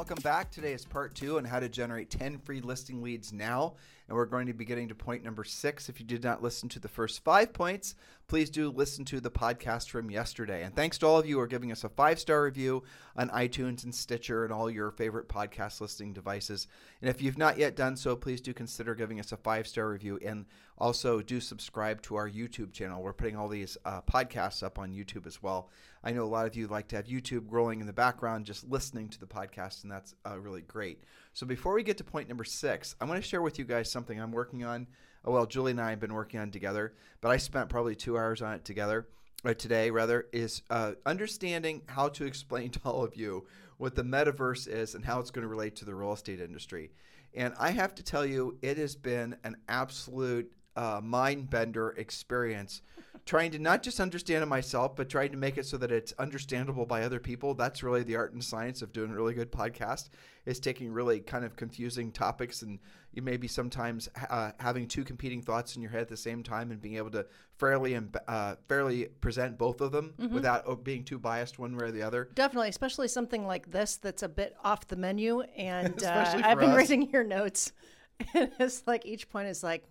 Welcome back. Today is part two on how to generate 10 free listing leads now. And we're going to be getting to point number six. If you did not listen to the first five points, please do listen to the podcast from yesterday. And thanks to all of you who are giving us a five star review on iTunes and Stitcher and all your favorite podcast listening devices. And if you've not yet done so, please do consider giving us a five star review and also do subscribe to our YouTube channel. We're putting all these uh, podcasts up on YouTube as well. I know a lot of you like to have YouTube rolling in the background, just listening to the podcast, and that's uh, really great. So before we get to point number six, I want to share with you guys something I'm working on. Oh, well, Julie and I have been working on together, but I spent probably two hours on it together. Or today, rather, is uh, understanding how to explain to all of you what the metaverse is and how it's going to relate to the real estate industry. And I have to tell you, it has been an absolute uh, mind bender experience trying to not just understand it myself, but trying to make it so that it's understandable by other people. That's really the art and science of doing a really good podcast. Is taking really kind of confusing topics and you maybe sometimes uh, having two competing thoughts in your head at the same time and being able to fairly uh, fairly present both of them mm-hmm. without uh, being too biased one way or the other. Definitely, especially something like this that's a bit off the menu. And uh, I've been us. reading your notes, and it's like each point is like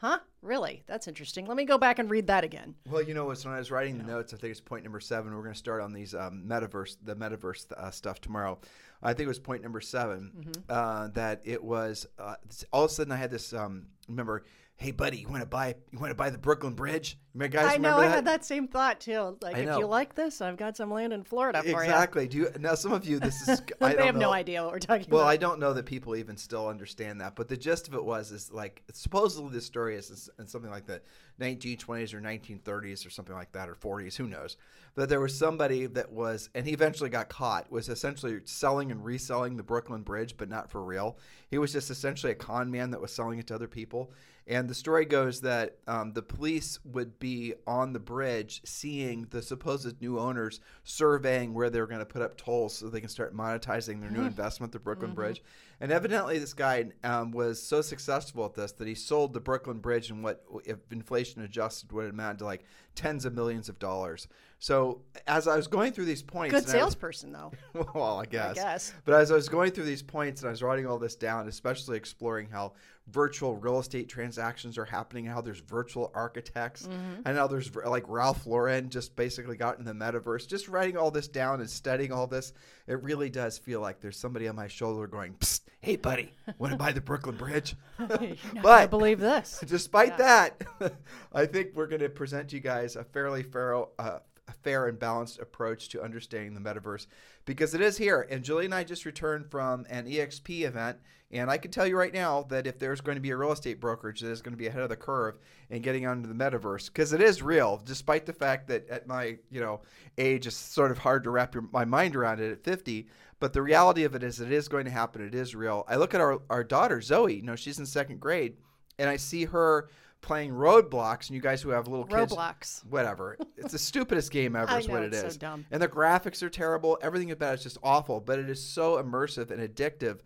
Huh? Really? That's interesting. Let me go back and read that again. Well, you know what? When I was writing the notes, I think it's point number seven. We're going to start on these um, metaverse, the metaverse uh, stuff tomorrow. I think it was point number 7 mm-hmm. uh, that it was uh, all of a sudden I had this. Um, remember, hey buddy, you want to buy you want to buy the Brooklyn Bridge? You guys I know. I had that same thought too. Like, if you like this, I've got some land in Florida for exactly. you. Exactly. Do you now? Some of you, this is. I they have know. no idea what we're talking well, about. Well, I don't know that people even still understand that, but the gist of it was is like supposedly the story is in something like the 1920s or 1930s or something like that or 40s, who knows? But there was somebody that was, and he eventually got caught, was essentially selling and reselling the Brooklyn Bridge, but not for real. He was just essentially a con man that was selling it to other people. And the story goes that um, the police would be on the bridge seeing the supposed new owners surveying where they were going to put up tolls so they can start monetizing their new investment, the Brooklyn mm-hmm. Bridge. And evidently, this guy um, was so successful at this that he sold the Brooklyn Bridge and what, if inflation adjusted, would amount to like tens of millions of dollars. So as I was going through these points, good salesperson was, though. well, I guess. I guess. But as I was going through these points and I was writing all this down, especially exploring how virtual real estate transactions are happening, how there's virtual architects, mm-hmm. and how there's like Ralph Lauren just basically got in the metaverse. Just writing all this down and studying all this, it really does feel like there's somebody on my shoulder going, "Hey, buddy, want to buy the Brooklyn Bridge?" but I believe this. Despite yeah. that, I think we're going to present you guys a fairly fair, uh, fair and balanced approach to understanding the metaverse because it is here. And Julie and I just returned from an EXP event, and I can tell you right now that if there's going to be a real estate brokerage that is going to be ahead of the curve in getting onto the metaverse, because it is real, despite the fact that at my you know age it's sort of hard to wrap your, my mind around it at 50. But the reality of it is, it is going to happen. It is real. I look at our, our daughter Zoe. You know, she's in second grade, and I see her playing roadblocks and you guys who have little kids, Roblox, whatever. it's the stupidest game ever. is know, what it is. So dumb. And the graphics are terrible. Everything about it's just awful. But it is so immersive and addictive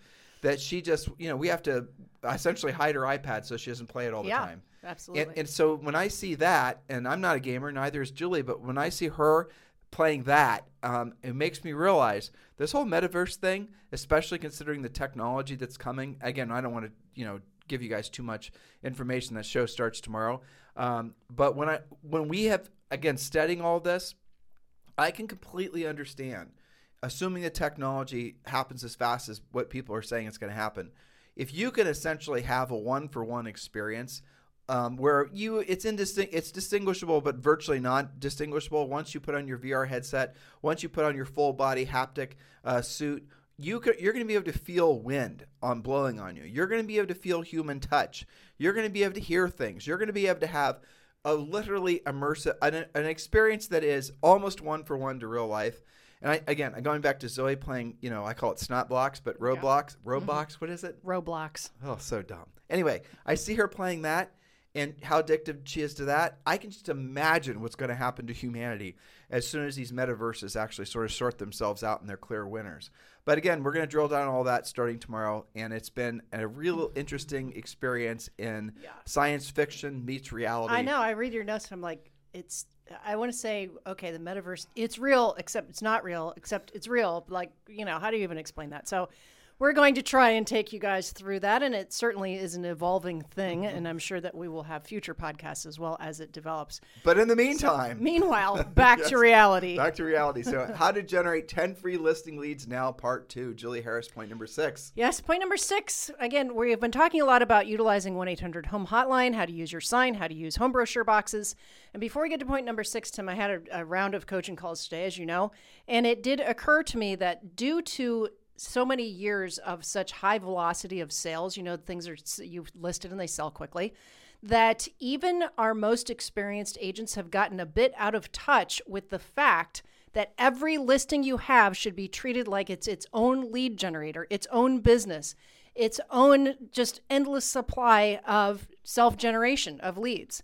that she just, you know, we have to essentially hide her iPad so she doesn't play it all the time. Absolutely. And, and so when I see that, and I'm not a gamer, neither is Julie, but when I see her playing that, um, it makes me realize this whole metaverse thing, especially considering the technology that's coming. Again, I don't want to, you know, give you guys too much information. That show starts tomorrow. Um, but when I when we have again studying all this, I can completely understand, assuming the technology happens as fast as what people are saying it's going to happen. If you can essentially have a one for one experience um, where you it's indistinct it's distinguishable but virtually not distinguishable once you put on your VR headset once you put on your full body haptic uh, suit you could, you're going to be able to feel wind on blowing on you. You're going to be able to feel human touch. You're going to be able to hear things. You're going to be able to have a literally immersive an, an experience that is almost one for one to real life. And I, again, going back to Zoe playing, you know, I call it snot blocks, but roadblocks. Mm-hmm. Roadblocks, what is it? Roblox. Oh, so dumb. Anyway, I see her playing that and how addictive she is to that. I can just imagine what's going to happen to humanity as soon as these metaverses actually sort of sort themselves out and they're clear winners. But again, we're going to drill down all that starting tomorrow, and it's been a real mm-hmm. interesting experience in Yeah. science fiction meets reality. I know. I read your notes. And I'm like, it's. I want to say, okay, the metaverse, it's real, except it's not real, except it's real. Like, you know, how do you even explain that? So, we're going to try and take you guys through that, and it certainly is an evolving thing, Mm-hmm. and I'm sure that we will have future podcasts as well as it develops. But in the meantime, Meanwhile, back Yes. to reality. back to reality. So, how to generate 10 free listing leads now, part two. Julie Harris, point number six. Yes, point number six. Again, we've been talking a lot about utilizing 1 800 Home Hotline, how to use your sign, how to use home brochure boxes. And before we get to point number six, Tim, I had a, a round of coaching calls today, as you know. And it did occur to me that due to so many years of such high velocity of sales, you know, things are you've listed and they sell quickly, that even our most experienced agents have gotten a bit out of touch with the fact that every listing you have should be treated like it's its own lead generator, its own business, its own just endless supply of self generation of leads.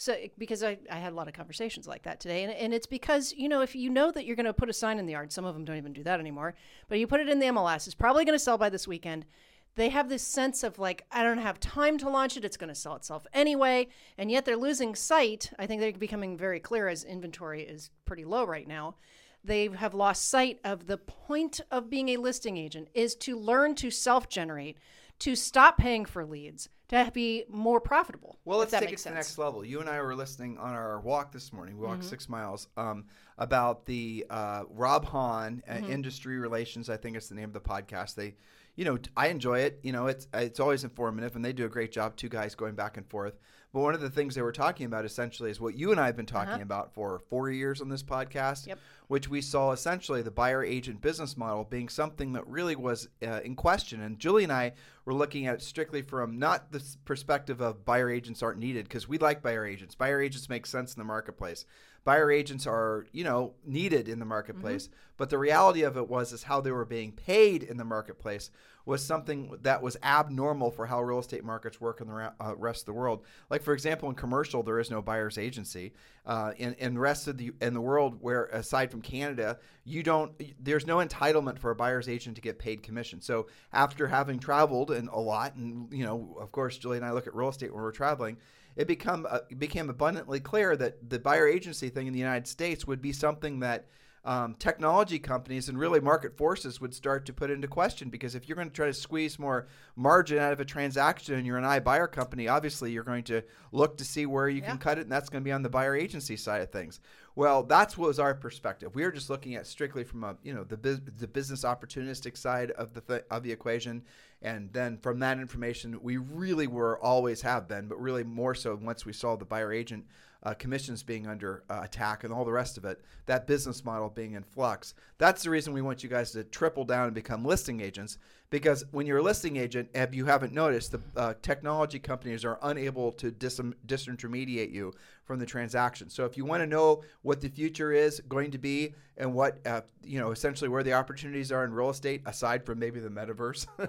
So, because I, I had a lot of conversations like that today, and, and it's because, you know, if you know that you're going to put a sign in the yard, some of them don't even do that anymore, but you put it in the MLS, it's probably going to sell by this weekend. They have this sense of like, I don't have time to launch it, it's going to sell itself anyway, and yet they're losing sight. I think they're becoming very clear as inventory is pretty low right now they have lost sight of the point of being a listing agent is to learn to self-generate to stop paying for leads to be more profitable Well, let's take it to the next level. You and I were listening on our walk this morning. We Mm-hmm. walked six miles um, about the uh, Rob Hahn uh, Mm-hmm. Industry Relations. I think it's the name of the podcast. They, you know, I enjoy it. You know, it's it's always informative, and they do a great job. Two guys going back and forth. But one of the things they were talking about essentially is what you and I have been talking about for four years on this podcast, Uh-huh. Yep. which we saw essentially the buyer agent business model being something that really was uh, in question. And Julie and I were looking at it strictly from not the perspective of buyer agents aren't needed because we like buyer agents. Buyer agents make sense in the marketplace. Buyer agents are, you know, needed in the marketplace. But the reality of it was is how they were being paid in the marketplace was something that was abnormal for how real estate markets work in the uh, rest of the world. Like for example, in commercial, there is no buyer's agency. Uh, in in the rest of the in the world, where aside from Canada, you don't there's no entitlement for a buyer's agent to get paid commission. So after having traveled and a lot, and you know, of course, Julie and I look at real estate when we're traveling. It become uh, became abundantly clear that the buyer agency thing in the United States would be something that um, technology companies and really market forces would start to put into question because if you're going to try to squeeze more margin out of a transaction and you're an iBuyer company, obviously you're going to look to see where you Yeah. can cut it, and that's going to be on the buyer agency side of things. Well, that's what was our perspective. We were just looking at strictly from a you know the the business opportunistic side of the th- of the equation, and then from that information, we really were always have been, but really more so once we saw the buyer agent uh, commissions being under uh, attack and all the rest of it, that business model being in flux. That's the reason we want you guys to triple down and become listing agents. Because when you're a listing agent, if you haven't noticed, the uh, technology companies are unable to dis- disintermediate you from the transaction. So if you want to know what the future is going to be and what uh, you know, essentially where the opportunities are in real estate, aside from maybe the metaverse,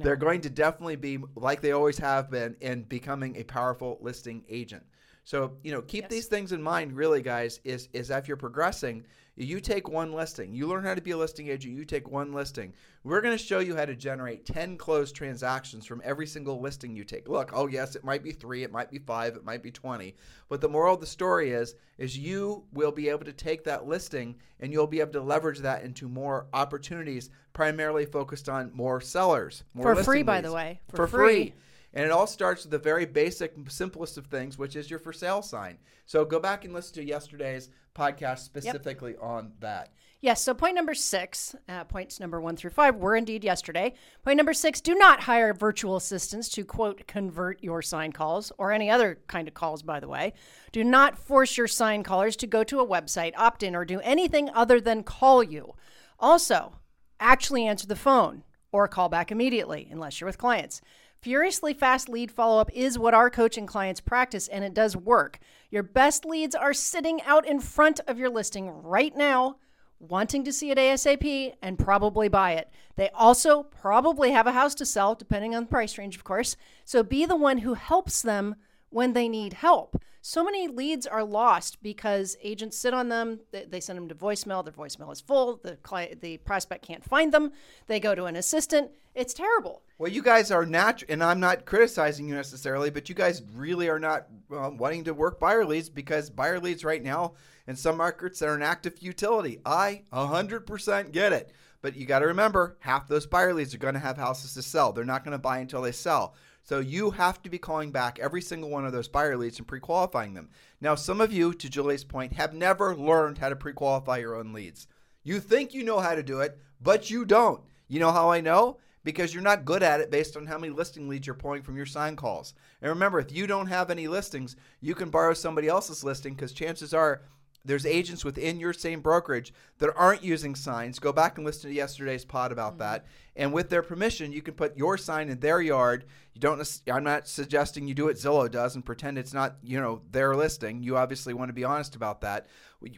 they're going to definitely be like they always have been in becoming a powerful listing agent. So, you know, keep Yes. these things in mind, really, guys, is, is if you're progressing, you take one listing. You learn how to be a listing agent, you take one listing. We're going to show you how to generate 10 closed transactions from every single listing you take. Look, oh, yes, it might be three, it might be five, it might be 20. But the moral of the story is, is you will be able to take that listing and you'll be able to leverage that into more opportunities, primarily focused on more sellers. More For free, listing by the way. For, For free. free. And it all starts with the very basic, simplest of things, which is your for sale sign. So go back and listen to yesterday's podcast specifically on that. Yes, so point number six, uh, points number one through five were indeed yesterday. Point number six do not hire virtual assistants to, quote, convert your sign calls or any other kind of calls, by the way. Do not force your sign callers to go to a website, opt in, or do anything other than call you. Also, actually answer the phone or call back immediately unless you're with clients. Furiously fast lead follow up is what our coaching clients practice, and it does work. Your best leads are sitting out in front of your listing right now, wanting to see it ASAP and probably buy it. They also probably have a house to sell, depending on the price range, of course. So be the one who helps them when they need help. So many leads are lost because agents sit on them. They, send them to voicemail. Their voicemail is full. The client, the prospect can't find them. They go to an assistant. It's terrible. Well, you guys are natural, and I'm not criticizing you necessarily, but you guys really are not uh, wanting to work buyer leads because buyer leads right now in some markets are an active utility. I 100% get it. But you got to remember, half those buyer leads are going to have houses to sell. They're not going to buy until they sell. So you have to be calling back every single one of those buyer leads and pre-qualifying them. Now, some of you, to Julie's point, have never learned how to pre-qualify your own leads. You think you know how to do it, but you don't. You know how I know? Because you're not good at it based on how many listing leads you're pulling from your sign calls. And remember, if you don't have any listings, you can borrow somebody else's listing because chances are there's agents within your same brokerage that aren't using signs. Go back and listen to yesterday's pod about mm-hmm. that. And with their permission, you can put your sign in their yard. You don't. I'm not suggesting you do what Zillow does and pretend it's not, you know, their listing. You obviously want to be honest about that.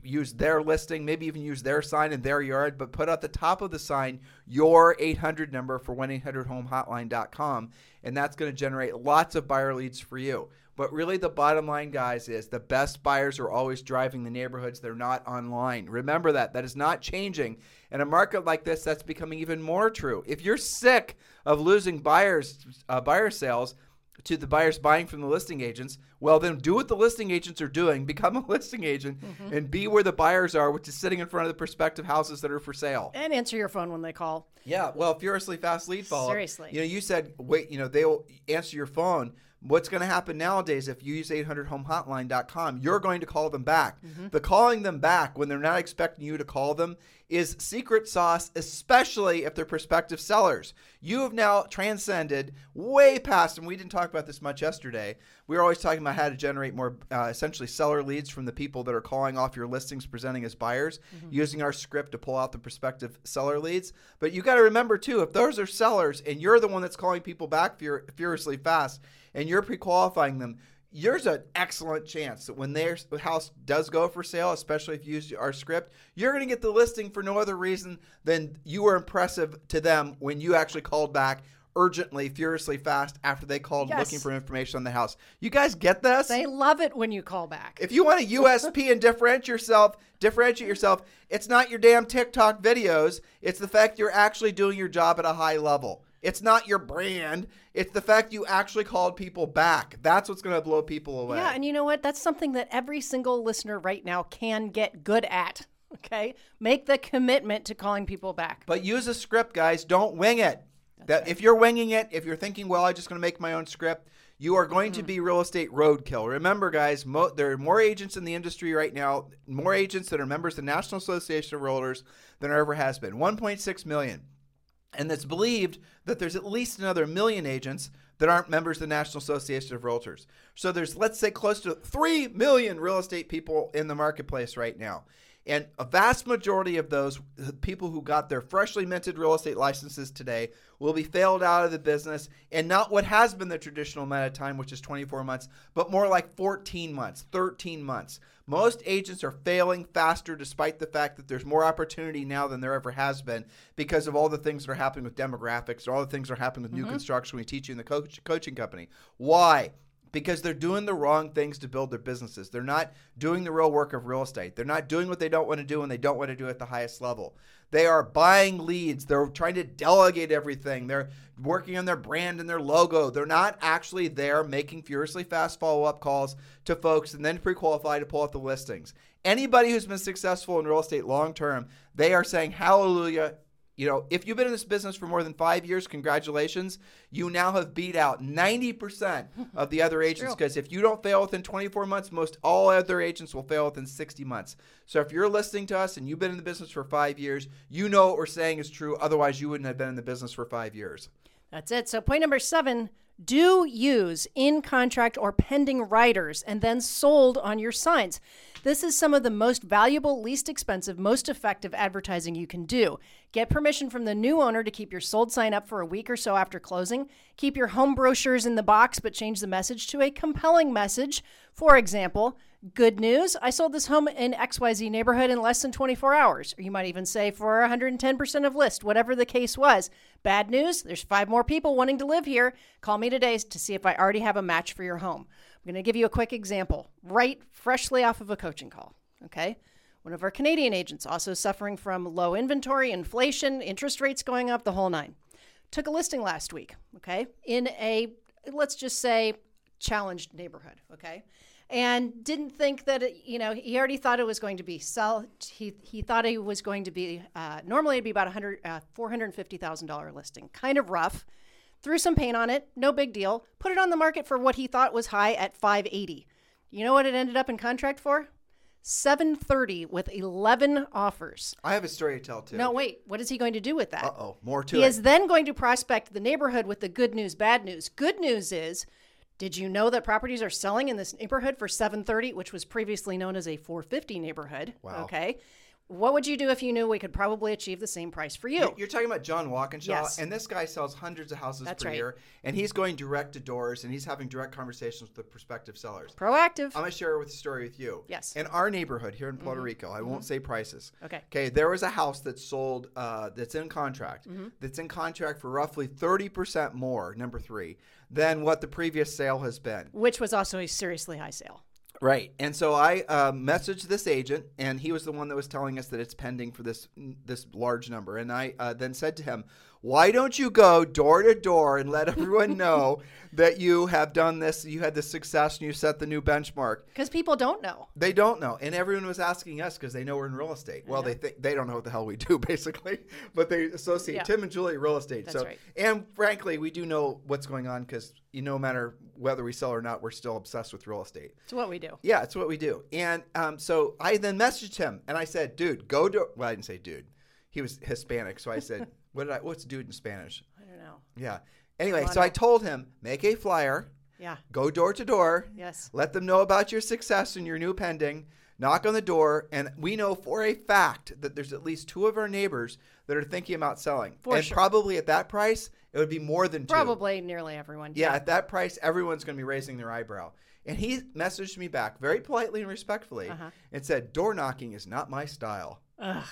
Use their listing, maybe even use their sign in their yard, but put at the top of the sign your 800 number for 1-800-HOME-HOTLINE.com, and that's going to generate lots of buyer leads for you. But really, the bottom line, guys, is the best buyers are always driving the neighborhoods. They're not online. Remember that. That is not changing. In a market like this, that's becoming even more true. If you're sick of losing buyers, uh, buyer sales, to the buyers buying from the listing agents, well, then do what the listing agents are doing. Become a listing agent mm-hmm. and be where the buyers are, which is sitting in front of the prospective houses that are for sale. And answer your phone when they call. Yeah, well, furiously fast lead follow. Seriously. You know, you said, wait, you know, they'll answer your phone. What's going to happen nowadays if you use 800homehotline.com, you're going to call them back. Mm-hmm. The calling them back when they're not expecting you to call them is secret sauce, especially if they're prospective sellers. You have now transcended way past, and we didn't talk about this much yesterday. We were always talking about how to generate more uh, essentially seller leads from the people that are calling off your listings presenting as buyers mm-hmm. using our script to pull out the prospective seller leads. But you got to remember too, if those are sellers and you're the one that's calling people back fur- furiously fast, and you're pre-qualifying them, there's an excellent chance that when their house does go for sale, especially if you use our script, you're going to get the listing for no other reason than you were impressive to them when you actually called back urgently, furiously fast after they called yes. looking for information on the house. You guys get this? They love it when you call back. If you want a USP and differentiate yourself, differentiate yourself, it's not your damn TikTok videos. It's the fact you're actually doing your job at a high level. It's not your brand. It's the fact you actually called people back. That's what's going to blow people away. Yeah, and you know what? That's something that every single listener right now can get good at. Okay? Make the commitment to calling people back. But use a script, guys. Don't wing it. that right. if you're winging it, if you're thinking, "Well, I'm just going to make my own script," you are going mm-hmm. to be real estate roadkill. Remember, guys, mo- there are more agents in the industry right now, more agents that are members of the National Association of Realtors than there ever has been. 1.6 million. And it's believed that there's at least another million agents that aren't members of the National Association of Realtors. So there's, let's say, close to 3 million real estate people in the marketplace right now. And a vast majority of those people who got their freshly minted real estate licenses today will be failed out of the business and not what has been the traditional amount of time, which is 24 months, but more like 14 months, 13 months. Most agents are failing faster despite the fact that there's more opportunity now than there ever has been because of all the things that are happening with demographics, or all the things that are happening with mm-hmm. new construction we teach you in the coach, coaching company. Why? Because they're doing the wrong things to build their businesses. They're not doing the real work of real estate. They're not doing what they don't want to do and they don't want to do at the highest level. They are buying leads. They're trying to delegate everything. They're working on their brand and their logo. They're not actually there making furiously fast follow up calls to folks and then pre qualify to pull out the listings. Anybody who's been successful in real estate long term, they are saying, Hallelujah, you know, if you've been in this business for more than five years, congratulations. You now have beat out 90% of the other agents because if you don't fail within 24 months, most all other agents will fail within 60 months. So if you're listening to us and you've been in the business for five years, you know what we're saying is true. Otherwise, you wouldn't have been in the business for five years. That's it. So, point number seven do use in contract or pending writers and then sold on your signs. This is some of the most valuable, least expensive, most effective advertising you can do. Get permission from the new owner to keep your sold sign up for a week or so after closing. Keep your home brochures in the box, but change the message to a compelling message. For example, Good news, I sold this home in XYZ neighborhood in less than 24 hours. Or you might even say for 110% of list, whatever the case was. Bad news, there's five more people wanting to live here. Call me today to see if I already have a match for your home. I'm going to give you a quick example, right freshly off of a coaching call. Okay. One of our Canadian agents also suffering from low inventory, inflation, interest rates going up, the whole nine. Took a listing last week, okay, in a, let's just say, challenged neighborhood, okay? and didn't think that it, you know he already thought it was going to be sell he, he thought it was going to be uh, normally it'd be about 100 uh, $450000 listing kind of rough threw some paint on it no big deal put it on the market for what he thought was high at 580 you know what it ended up in contract for 730 with 11 offers. I have a story to tell too. No, wait. What is he going to do with that? Uh oh, more to he it. is then going to prospect the neighborhood with the good news, bad news. Good news is did you know that properties are selling in this neighborhood for 730, which was previously known as a 450 neighborhood? Wow. Okay. What would you do if you knew we could probably achieve the same price for you? You're talking about John Walkinshaw, Yes. and this guy sells hundreds of houses That's per right. year, and he's going direct to doors, and he's having direct conversations with the prospective sellers. Proactive. I'm going to share with the story with you. Yes. In our neighborhood here in Puerto mm-hmm. Rico, I won't mm-hmm. say prices. Okay. Okay. There was a house that's sold, uh, that's in contract, mm-hmm. that's in contract for roughly 30% more, number three, than what the previous sale has been. which was also a seriously high sale. Right. And so I uh, messaged this agent, and he was the one that was telling us that it's pending for this this large number. And I uh, then said to him, "Why don't you go door to door and let everyone know that you have done this, you had this success, and you set the new benchmark?" Because people don't know. They don't know, and everyone was asking us because they know we're in real estate. Well, they think they don't know what the hell we do, basically, but they associate Yeah. Tim and Julie real estate. That's so, right. and frankly, we do know what's going on because you no matter whether we sell or not, we're still obsessed with real estate. It's what we do. Yeah, it's what we do. And um, so I then messaged him and I said, dude, go to. Well, I didn't say dude. He was Hispanic. So I said, what did I, what's dude in Spanish? I don't know. Yeah. Anyway, so I told him, make a flyer, Yeah. go door to door, Yes. let them know about your success and your new pending, knock on the door. And we know for a fact that there's at least two of our neighbors that are thinking about selling. For and sure. probably at that price, it would be more than two. Probably nearly everyone. Yeah, at that price, everyone's going to be raising their eyebrow. And he messaged me back very politely and respectfully Uh-huh. and said, Door knocking is not my style. Ugh.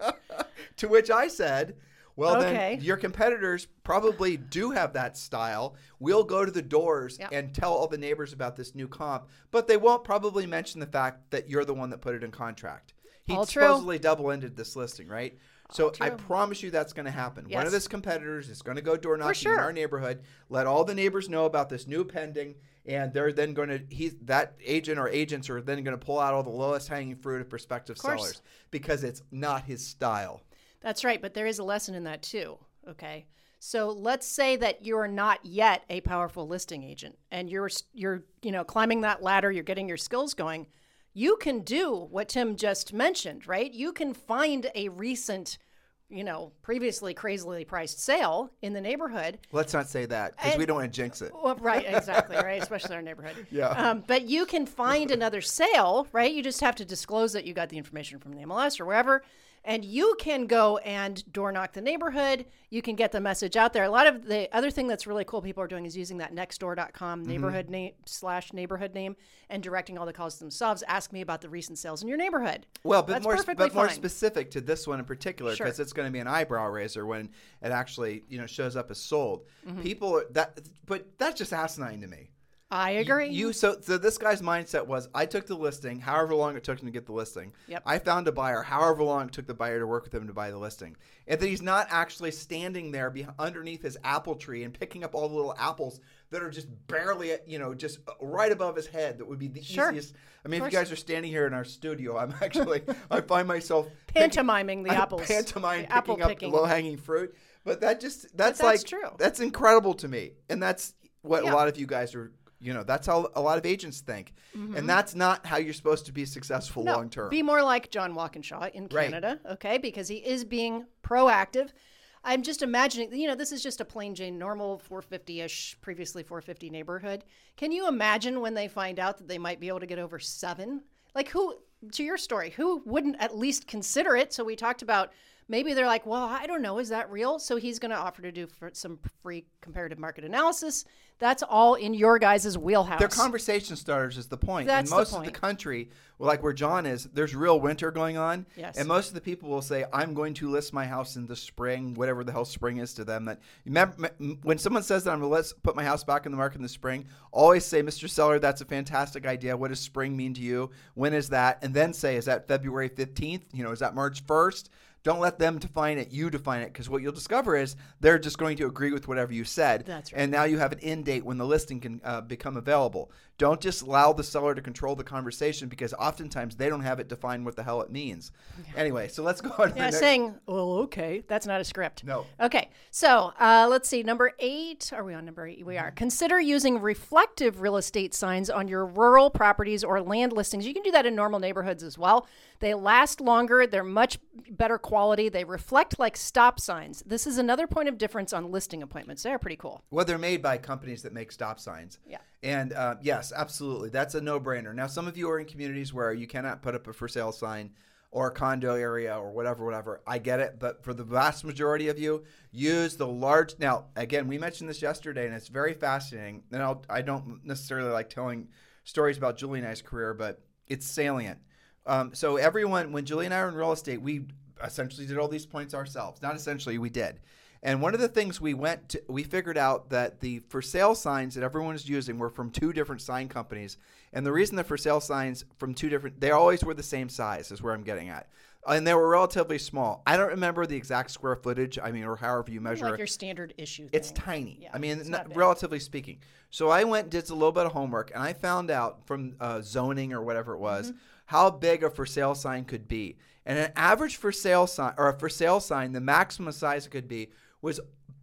To which I said, Well, Okay. then your competitors probably do have that style. We'll go to the doors Yeah. and tell all the neighbors about this new comp, but they won't probably mention the fact that you're the one that put it in contract. He All supposedly double ended this listing, right? So I promise you that's going to happen. One of his competitors is going to go door knocking in our neighborhood, let all the neighbors know about this new pending, and they're then going to he that agent or agents are then going to pull out all the lowest hanging fruit of prospective course. sellers because it's not his style. That's right, but there is a lesson in that too. Okay. So let's say that you're not yet a powerful listing agent and you're you're you know climbing that ladder, you're getting your skills going. You can do what Tim just mentioned, right? You can find a recent, you know, previously crazily priced sale in the neighborhood Let's not say that because we don't want to jinx it. well, right, exactly, right, especially in our neighborhood. Yeah. Um, but you can find another sale, right? You just have to disclose that you got the information from the MLS or wherever, and you can go and door knock the neighborhood. You can get the message out there. A lot of the other thing that's really cool people are doing is using that nextdoor.com Mm-hmm. neighborhood name slash neighborhood name and directing all the calls themselves. Ask me about the recent sales in your neighborhood. Well, but That's more but more specific to this one in particular Sure. because it's going to be an eyebrow raiser when it actually you know shows up as sold. Mm-hmm. People that but that's just asinine to me. I agree. You so so this guy's mindset was I took the listing, however long it took him to get the listing. Yep. I found a buyer, however long it took the buyer to work with him to buy the listing, and that he's not actually standing there be, underneath his apple tree and picking up all the little apples that are just barely, you know, just uh, right above his head. That would be the Sure. easiest. I mean, if you guys are standing here in our studio, I'm actually I find myself picking- Pantomiming the I'm apples. pantomime the apple picking up low hanging fruit. But that just that's, that's like true. that's incredible to me, and that's what Yeah. a lot of you guys are. You know, that's how a lot of agents think, and that's not how you're supposed to be successful Mm-hmm. No, long term. Be more like John Walkinshaw in Right. Canada, okay? Because he is being proactive. I'm just imagining, you know, this is just a plain Jane normal 450 ish, previously 450 neighborhood. Can you imagine when they find out that they might be able to get over seven? Like, who, to your story, who wouldn't at least consider it? So we talked about maybe they're like, well, I don't know, is that real? So he's going to offer to do some free comparative market analysis. That's all in your guys' wheelhouse. They're conversation starters, is the point. That's in most the of the country, like where John is, there's real winter going on. Yes. And most of the people will say, I'm going to list my house in the spring, whatever the hell spring is to them. That remember, When someone says that I'm going to let's put my house back in the market in the spring, always say, Mr. Seller, that's a fantastic idea. What does spring mean to you? When is that? And then say, is that February 15th? You know, is that March 1st? Don't let them define it. You define it because what you'll discover is they're just going to agree with whatever you said. That's right. And now you have an end date when the listing can uh, become available. Don't just allow the seller to control the conversation because oftentimes they don't have it defined what the hell it means. Anyway, so let's go on. Yeah, saying, well, okay, that's not a script. No. Okay, so uh, let's see. Number eight. Are we on number eight? We are. Consider using reflective real estate signs on your rural properties or land listings. You can do that in normal neighborhoods as well. They last longer. They're much better quality. They reflect like stop signs. This is another point of difference on listing appointments. They're pretty cool. Well, they're made by companies that make stop signs. Yeah. And uh, yes, absolutely. That's a no brainer. Now, some of you are in communities where you cannot put up a for sale sign or a condo area or whatever, whatever. I get it. But for the vast majority of you, use the large. Now, again, we mentioned this yesterday and it's very fascinating. And I'll, I don't necessarily like telling stories about Julie and I's career, but it's salient. Um, so, everyone, when Julie and I were in real estate, we essentially did all these points ourselves. Not essentially, we did. And one of the things we went to, we figured out that the for sale signs that everyone was using were from two different sign companies. And the reason the for sale signs from two different, they always were the same size, is where I'm getting at. And they were relatively small. I don't remember the exact square footage, I mean, or however you measure Like your standard issue. It's tiny. Yeah, I mean, not, relatively speaking. So I went did a little bit of homework, and I found out from uh, zoning or whatever it was Mm-hmm. How big a for sale sign could be. And an average for sale sign or a for sale sign, the maximum size it could be was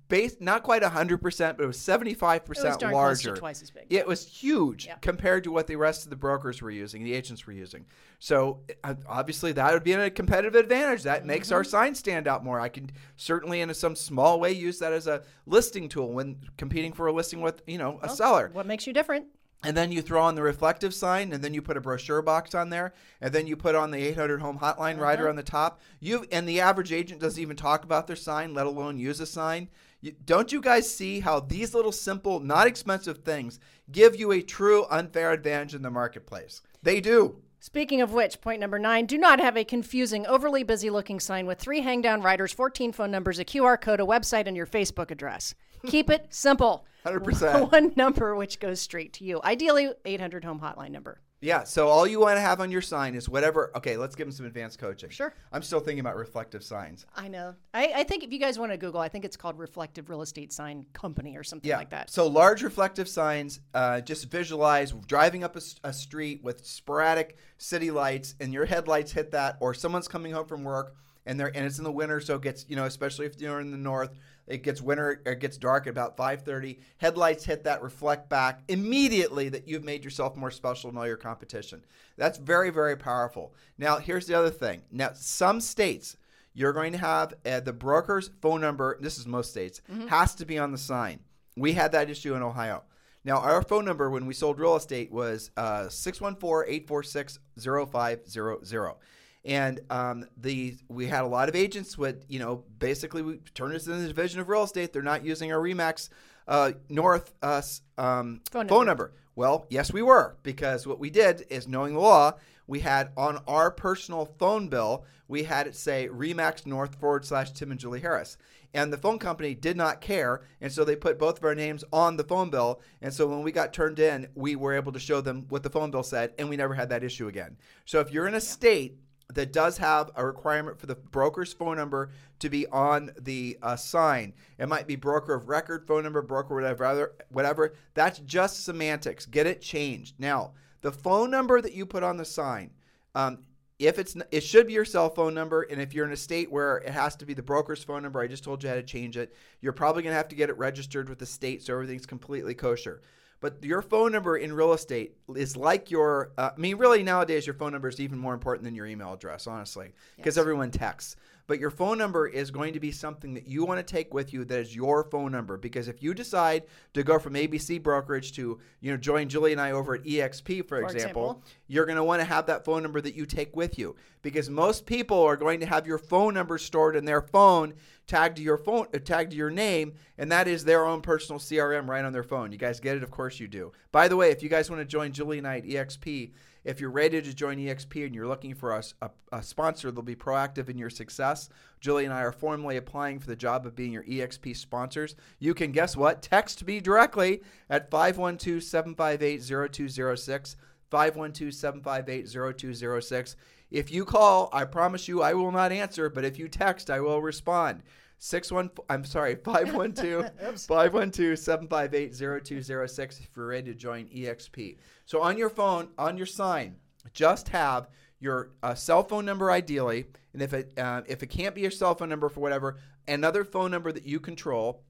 based not quite 100%, but it was 75% It was larger. twice as big. It was huge Yeah. compared to what the rest of the brokers were using, the agents were using. So uh, obviously that would be a competitive advantage. That makes Mm-hmm. our sign stand out more. I can certainly, in some small way, use that as a listing tool when competing for a listing with you know a seller. What makes you different? And then you throw on the reflective sign, and then you put a brochure box on there, and then you put on the 800 home hotline Uh-huh. rider on the top. You and the average agent doesn't even talk about their sign, let alone use a sign. You, don't you guys see how these little simple, not expensive things give you a true unfair advantage in the marketplace? They do. Speaking of which, point number nine do not have a confusing, overly busy looking sign with three hang down riders, 14 phone numbers, a QR code, a website, and your Facebook address. Keep it simple. 100%. One number which goes straight to you. Ideally, 800 home hotline number. Yeah. So all you want to have on your sign is whatever. Okay, let's give them some advanced coaching. Sure. I'm still thinking about reflective signs. I know. I, I think if you guys want to Google, I think it's called Reflective Real Estate Sign Company or something Yeah. like that. So large reflective signs, uh, just visualize driving up a street with sporadic city lights, and your headlights hit that, or someone's coming home from work and they're and it's in the winter, so it gets you know, especially if you're in the north, it gets winter, it gets dark at about 5:30. Headlights hit that, reflect back immediately that you've made yourself more special than all your competition. That's very very powerful. Now here's the other thing. Now some states you're going to have uh, the broker's phone number. This is most states has to be on the sign. We had that issue in Ohio. Now, our phone number when we sold real estate was uh, 614-846-0500. And um, the we had a lot of agents with, you know, basically we turned us into the division of real estate. They're not using our Remax uh, North uh, s- um, Phone phone, number. number. Well, yes, we were because what we did is knowing the law, we had on our personal phone bill, we had it say Remax North forward slash Tim and Julie Harris. And the phone company did not care. And so they put both of our names on the phone bill. And so when we got turned in, we were able to show them what the phone bill said, and we never had that issue again. So if you're in a state that does have a requirement for the broker's phone number to be on the uh, sign. It might be broker of record phone number, broker whatever, whatever. That's just semantics. Get it changed. Now, the phone number that you put on the sign, um, if it's it should be your cell phone number, and if you're in a state where it has to be the broker's phone number, I just told you how to change it. You're probably gonna have to get it registered with the state so everything's completely kosher. But your phone number in real estate is like your. Uh, I mean, really nowadays your phone number is even more important than your email address, honestly, because everyone texts. but your phone number is going to be something that you want to take with you that is your phone number because if you decide to go from ABC brokerage to you know join Julie and I over at EXP for, For example, example. you're going to want to have that phone number that you take with you because most people are going to have your phone number stored in their phone tagged to your phone uh, tagged to your name and that is their own personal CRM right on their phone. You guys get it? Of course you do. By the way, if you guys want to join Julie and I at EXP, if you're ready to join EXP and you're looking for us a, a sponsor that'll be proactive in your success, Julie and I are formally applying for the job of being your EXP sponsors. You can guess what? Text me directly at 512-758-0206. 512-758-0206. If you call, I promise you I will not answer, but if you text, I will respond. 61 I'm sorry, 512-512-758-0206 if you're ready to join EXP. So on your phone, on your sign, just have your uh, cell phone number ideally, and if it uh, if it can't be your cell phone number for whatever, another phone number that you control.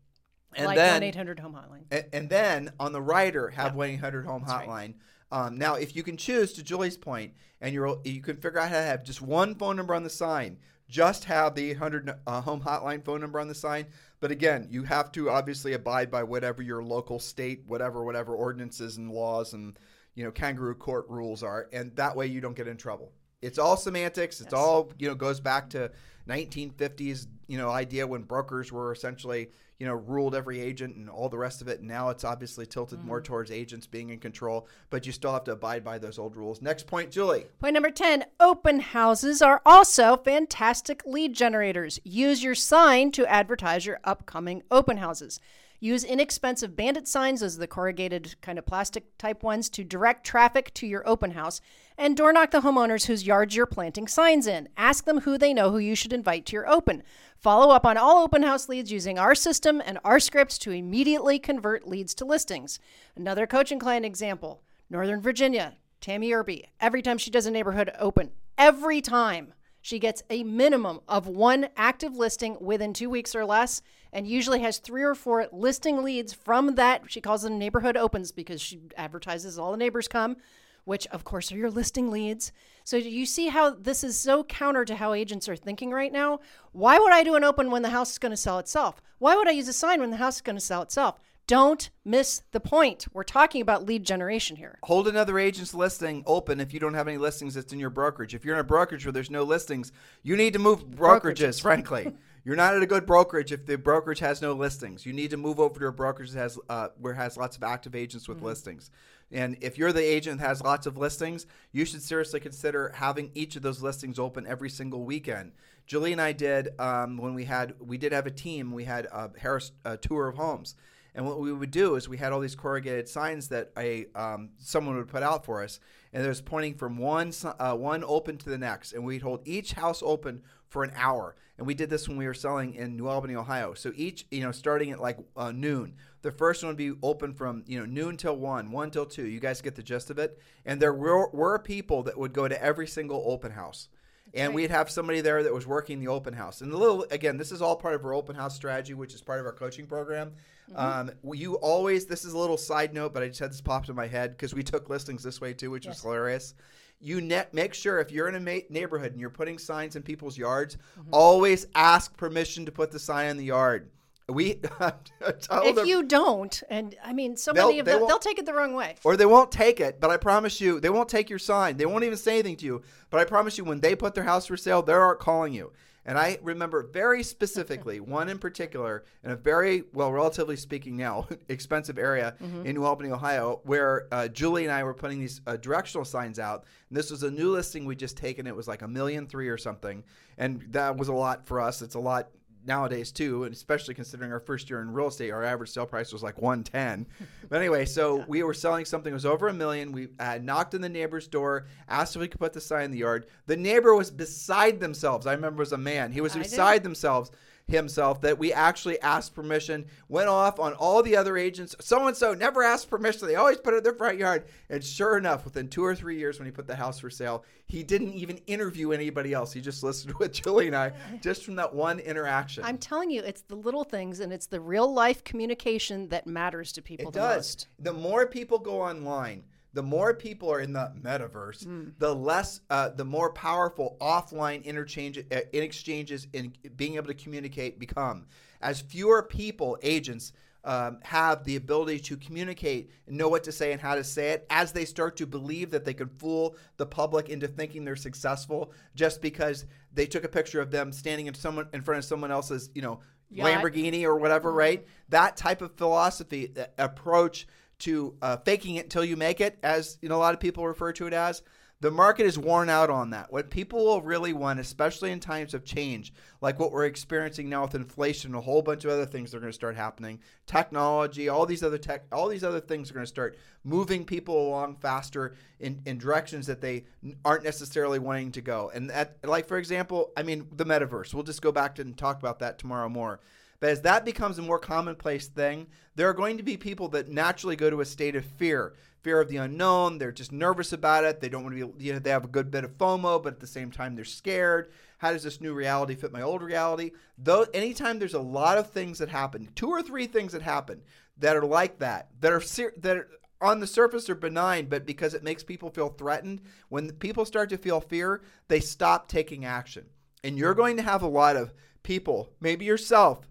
And like then one eight hundred home hotline. and, and then on the rider have one eight hundred home right. hotline. Um, now, if you can choose, to Julie's point, and you're you can figure out how to have just one phone number on the sign, just have the 800 uh, home hotline phone number on the sign. But again, you have to obviously abide by whatever your local state, whatever whatever ordinances and laws and you know kangaroo court rules are, and that way you don't get in trouble. It's all semantics. It's Yes. all you know goes back to 1950s you know idea when brokers were essentially you know ruled every agent and all the rest of it. Now it's obviously tilted more mm-hmm. towards agents being in control, but you still have to abide by those old rules. Next point, Julie. Point number 10 open houses are also fantastic lead generators. Use your sign to advertise your upcoming open houses. Use inexpensive bandit signs, as the corrugated kind of plastic type ones, to direct traffic to your open house. And door knock the homeowners whose yards you're planting signs in. Ask them who they know who you should invite to your open. Follow up on all open house leads using our system and our scripts to immediately convert leads to listings. Another coaching client example Northern Virginia, Tammy Irby, every time she does a neighborhood open, every time she gets a minimum of one active listing within two weeks or less, and usually has three or four listing leads from that. She calls them neighborhood opens because she advertises all the neighbors come, which of course are your listing leads. So you see how this is so counter to how agents are thinking right now. Why would I do an open when the house is going to sell itself? Why would I use a sign when the house is going to sell itself? Don't miss the point. We're talking about lead generation here. Hold another agent's listing open if you don't have any listings that's in your brokerage. If you're in a brokerage where there's no listings, you need to move brokerages, frankly. You're not at a good brokerage if the brokerage has no listings. You need to move over to a brokerage that has uh, where it has lots of active agents with listings. And if you're the agent that has lots of listings, you should seriously consider having each of those listings open every single weekend. Julie and I did um, when we had we did have a team. We had a Harris uh, tour of homes. And what we would do is we had all these corrugated signs that a um, someone would put out for us, and it was pointing from one uh, one open to the next, and we'd hold each house open for an hour. And we did this when we were selling in New Albany, Ohio. So each, you know, starting at like uh, noon, the first one would be open from you know noon till one, one till two. You guys get the gist of it. And there were, were people that would go to every single open house and we'd have somebody there that was working the open house. And a little again, this is all part of our open house strategy, which is part of our coaching program. Um, you always this is a little side note, but I just had this popped in my head because we took listings this way too, which was hilarious. You net make sure if you're in a ma- neighborhood and you're putting signs in people's yards, always ask permission to put the sign in the yard. We If them- you don't, and I mean, so many of they them, they'll take it the wrong way. or they won't take it. But I promise you, they won't take your sign. They won't even say anything to you. But I promise you, when they put their house for sale, they aren't calling you. And I remember very specifically one in particular in a very, well, relatively speaking now, expensive area in New Albany, Ohio, where uh, Julie and I were putting these uh, directional signs out. And this was a new listing we just taken. It was like a million three or something. And that was a lot for us. It's a lot nowadays too, and especially considering our first year in real estate, our average sale price was like 110. but anyway, so we were selling something that was over a million. We uh, knocked on the neighbor's door, asked if we could put the sign in the yard. The neighbor was beside themselves. I remember it was a man. He was I beside themselves himself that we actually asked permission went off on all the other agents. So and so never asked permission. They always put it in their front yard. And sure enough within two or three years when he put the house for sale he didn't even interview anybody else. He just listened with julie and i just from that one interaction. I'm telling you, it's the little things and it's the real life communication that matters to people It the does. most. The more people go online, the more people are in the metaverse, Hmm. the less, uh, the more powerful offline interchange uh, in exchanges in being able to communicate become. As fewer people, agents, um, have the ability to communicate and know what to say and how to say it, as they start to believe that they can fool the public into thinking they're successful just because they took a picture of them standing in someone in front of someone else's, you know, Yacht. Lamborghini or whatever, right? That type of philosophy uh, approach to uh, faking it until you make it, as you know, a lot of people refer to it as. The market is worn out on that. What people will really want, especially in times of change, like what we're experiencing now with inflation, a whole bunch of other things are going to start happening, technology, all these other tech, all these other things are going to start moving people along faster in, in directions that they aren't necessarily wanting to go. And that, like for example, I mean, the metaverse. We'll just go back and talk about that tomorrow more. But as that becomes a more commonplace thing, there are going to be people that naturally go to a state of fear fear of the unknown. They're just nervous about it. They don't want to be, you know, they have a good bit of FOMO, but at the same time, they're scared. How does this new reality fit my old reality? Though, anytime there's a lot of things that happen, two or three things that happen that are like that, that are ser- that are, on the surface are benign, but because it makes people feel threatened, when people start to feel fear, they stop taking action. And you're mm-hmm. going to have a lot of people, maybe yourself,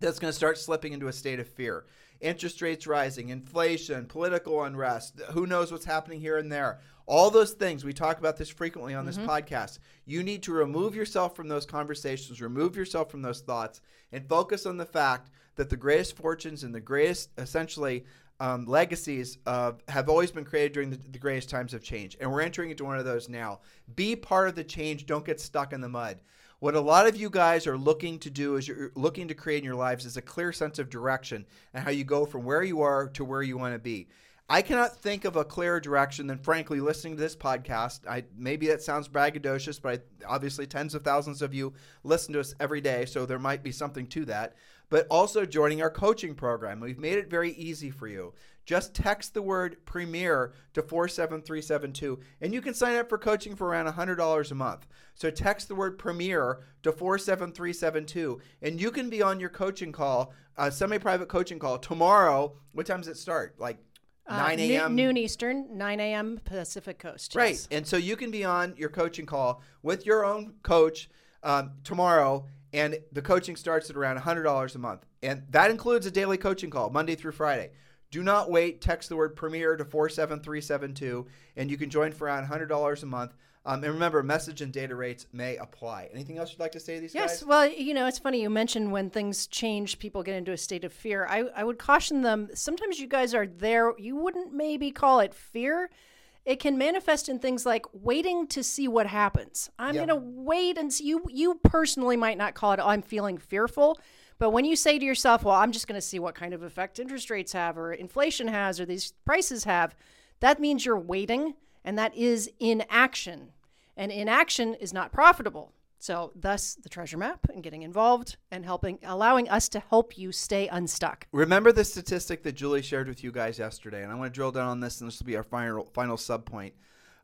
that's going to start slipping into a state of fear. Interest rates rising, inflation, political unrest, who knows what's happening here and there. All those things, we talk about this frequently on this podcast. You need to remove yourself from those conversations, remove yourself from those thoughts, and focus on the fact that the greatest fortunes and the greatest, essentially, um, legacies uh, have always been created during the, the greatest times of change. And we're entering into one of those now. Be part of the change, don't get stuck in the mud. What a lot of you guys are looking to do is you're looking to create in your lives is a clear sense of direction and how you go from where you are to where you want to be. I cannot think of a clearer direction than, frankly, listening to this podcast. I maybe that sounds braggadocious, but I, obviously tens of thousands of you listen to us every day, so there might be something to that. But also joining our coaching program. We've made it very easy for you. Just text the word Premier to 47372, and you can sign up for coaching for around $100 a month. So text the word Premier to 47372, and you can be on your coaching call, a semi private coaching call tomorrow. What time does it start? Like Uh, 9 noo- a.m. noon Eastern, 9 a.m. Pacific Coast. Right. yes. And so you can be on your coaching call with your own coach um, tomorrow, and the coaching starts at around $100 a month. And that includes a daily coaching call, Monday through Friday. Do not wait. Text the word Premier to 47372, and you can join for around $100 a month. Um, and remember, message and data rates may apply. Anything else you'd like to say to these Yes, guys? Yes. Well, you know, it's funny you mentioned when things change, people get into a state of fear. I, I would caution them. Sometimes you guys are there. You wouldn't maybe call it fear. It can manifest in things like waiting to see what happens. I'm Yeah. going to wait and see. You, you personally might not call it, oh, I'm feeling fearful. But when you say to yourself, well, I'm just going to see what kind of effect interest rates have or inflation has or these prices have, that means you're waiting and that is inaction. And inaction is not profitable. So, thus the treasure map and getting involved and helping, allowing us to help you stay unstuck. Remember the statistic that Julie shared with you guys yesterday, and I want to drill down on this, and this will be our final final sub point.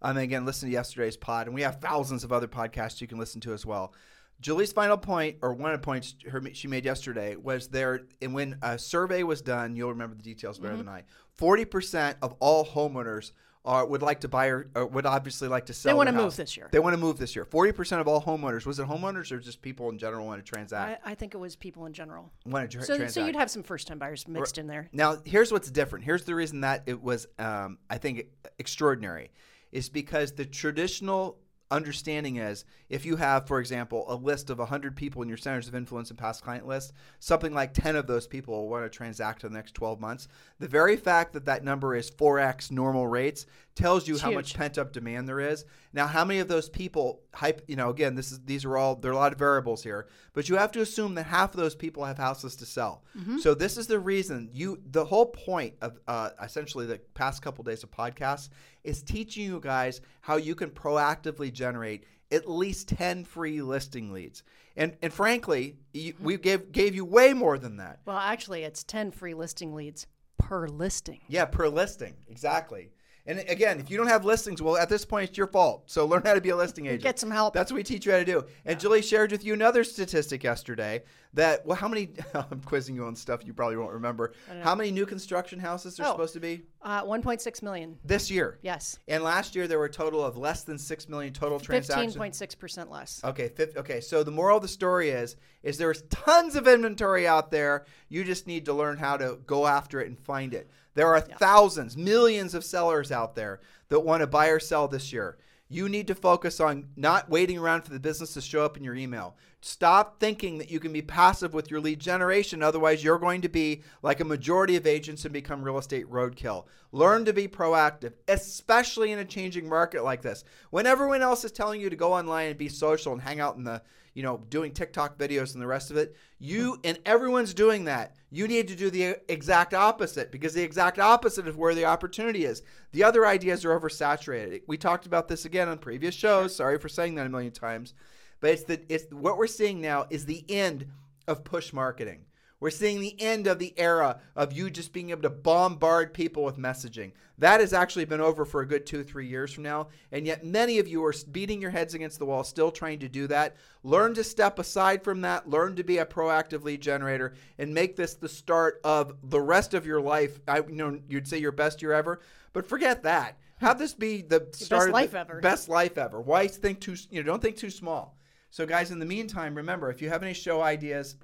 Um, and again, listen to yesterday's pod, and we have thousands of other podcasts you can listen to as well. Julie's final point, or one of the points her, she made yesterday, was there. And when a survey was done, you'll remember the details better than I. Forty percent of all homeowners are would like to buy or, or would obviously like to sell. They wanna move this year. They want to move this year. Forty percent of all homeowners. Was it homeowners or just people in general want to transact? I, I think it was people in general. want to tra- So, transact. so you'd have some first time buyers mixed in there. Now, here's what's different. Here's the reason that it was, um, I think, extraordinary, is because the traditional understanding is if you have, for example, a list of 100 people in your centers of influence and past client list, something like 10 of those people will want to transact in the next 12 months. The very fact that that number is 4x normal rates tells you It's how much pent up demand there is. Now, how many of those people hype, you know, again, this is these are all there are a lot of variables here, but you have to assume that half of those people have houses to sell. So this is the reason you the whole point of uh, essentially the past couple days of podcasts is teaching you guys how you can proactively generate at least 10 free listing leads. And and frankly, you, we gave gave you way more than that. Well, actually, it's 10 free listing leads per listing. Yeah, per listing. Exactly. And again, if you don't have listings, well, at this point, it's your fault. So learn how to be a listing agent. Get some help. That's what we teach you how to do. And Julie shared with you another statistic yesterday that well how many i'm quizzing you on stuff you probably won't remember how many new construction houses are Oh. supposed to be Uh, 1.6 million. this year Yes. and last year there were a total of less than 6 million total transactions 15.6% less. Okay, fif- okay. So the moral of the story is is there's tons of inventory out there. You just need to learn how to go after it and find it. There are thousands, millions of sellers out there that want to buy or sell this year. You need to focus on not waiting around for the business to show up in your email. Stop thinking that you can be passive with your lead generation. Otherwise, you're going to be like a majority of agents and become real estate roadkill. Learn to be proactive, especially in a changing market like this. When everyone else is telling you to go online and be social and hang out in the, you know, doing TikTok videos and the rest of it, you and everyone's doing that. You need to do the exact opposite because the exact opposite of where the opportunity is. The other ideas are oversaturated. We talked about this again on previous shows. Sorry for saying that a million times. But it's the it's what we're seeing now is the end of push marketing. We're seeing the end of the era of you just being able to bombard people with messaging. That has actually been over for a good two, three years from now. And yet, many of you are beating your heads against the wall, still trying to do that. Learn to step aside from that, learn to be a proactive lead generator, and make this the start of the rest of your life. I you know you'd say your best year ever, but forget that. Have this be the start of life the ever. best life ever. Why think too? You know, don't think too small. So, guys, in the meantime, remember if you have any show ideas,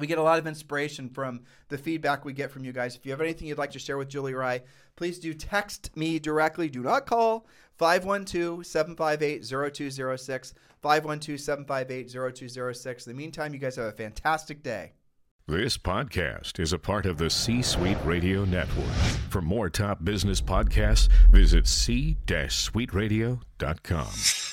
we get a lot of inspiration from the feedback we get from you guys. If you have anything you'd like to share with Julie Rye, please do text me directly. Do not call 512 758 0206. 512 758 0206. In the meantime, you guys have a fantastic day. This podcast is a part of the C Suite Radio Network. For more top business podcasts, visit c-suiteradio.com.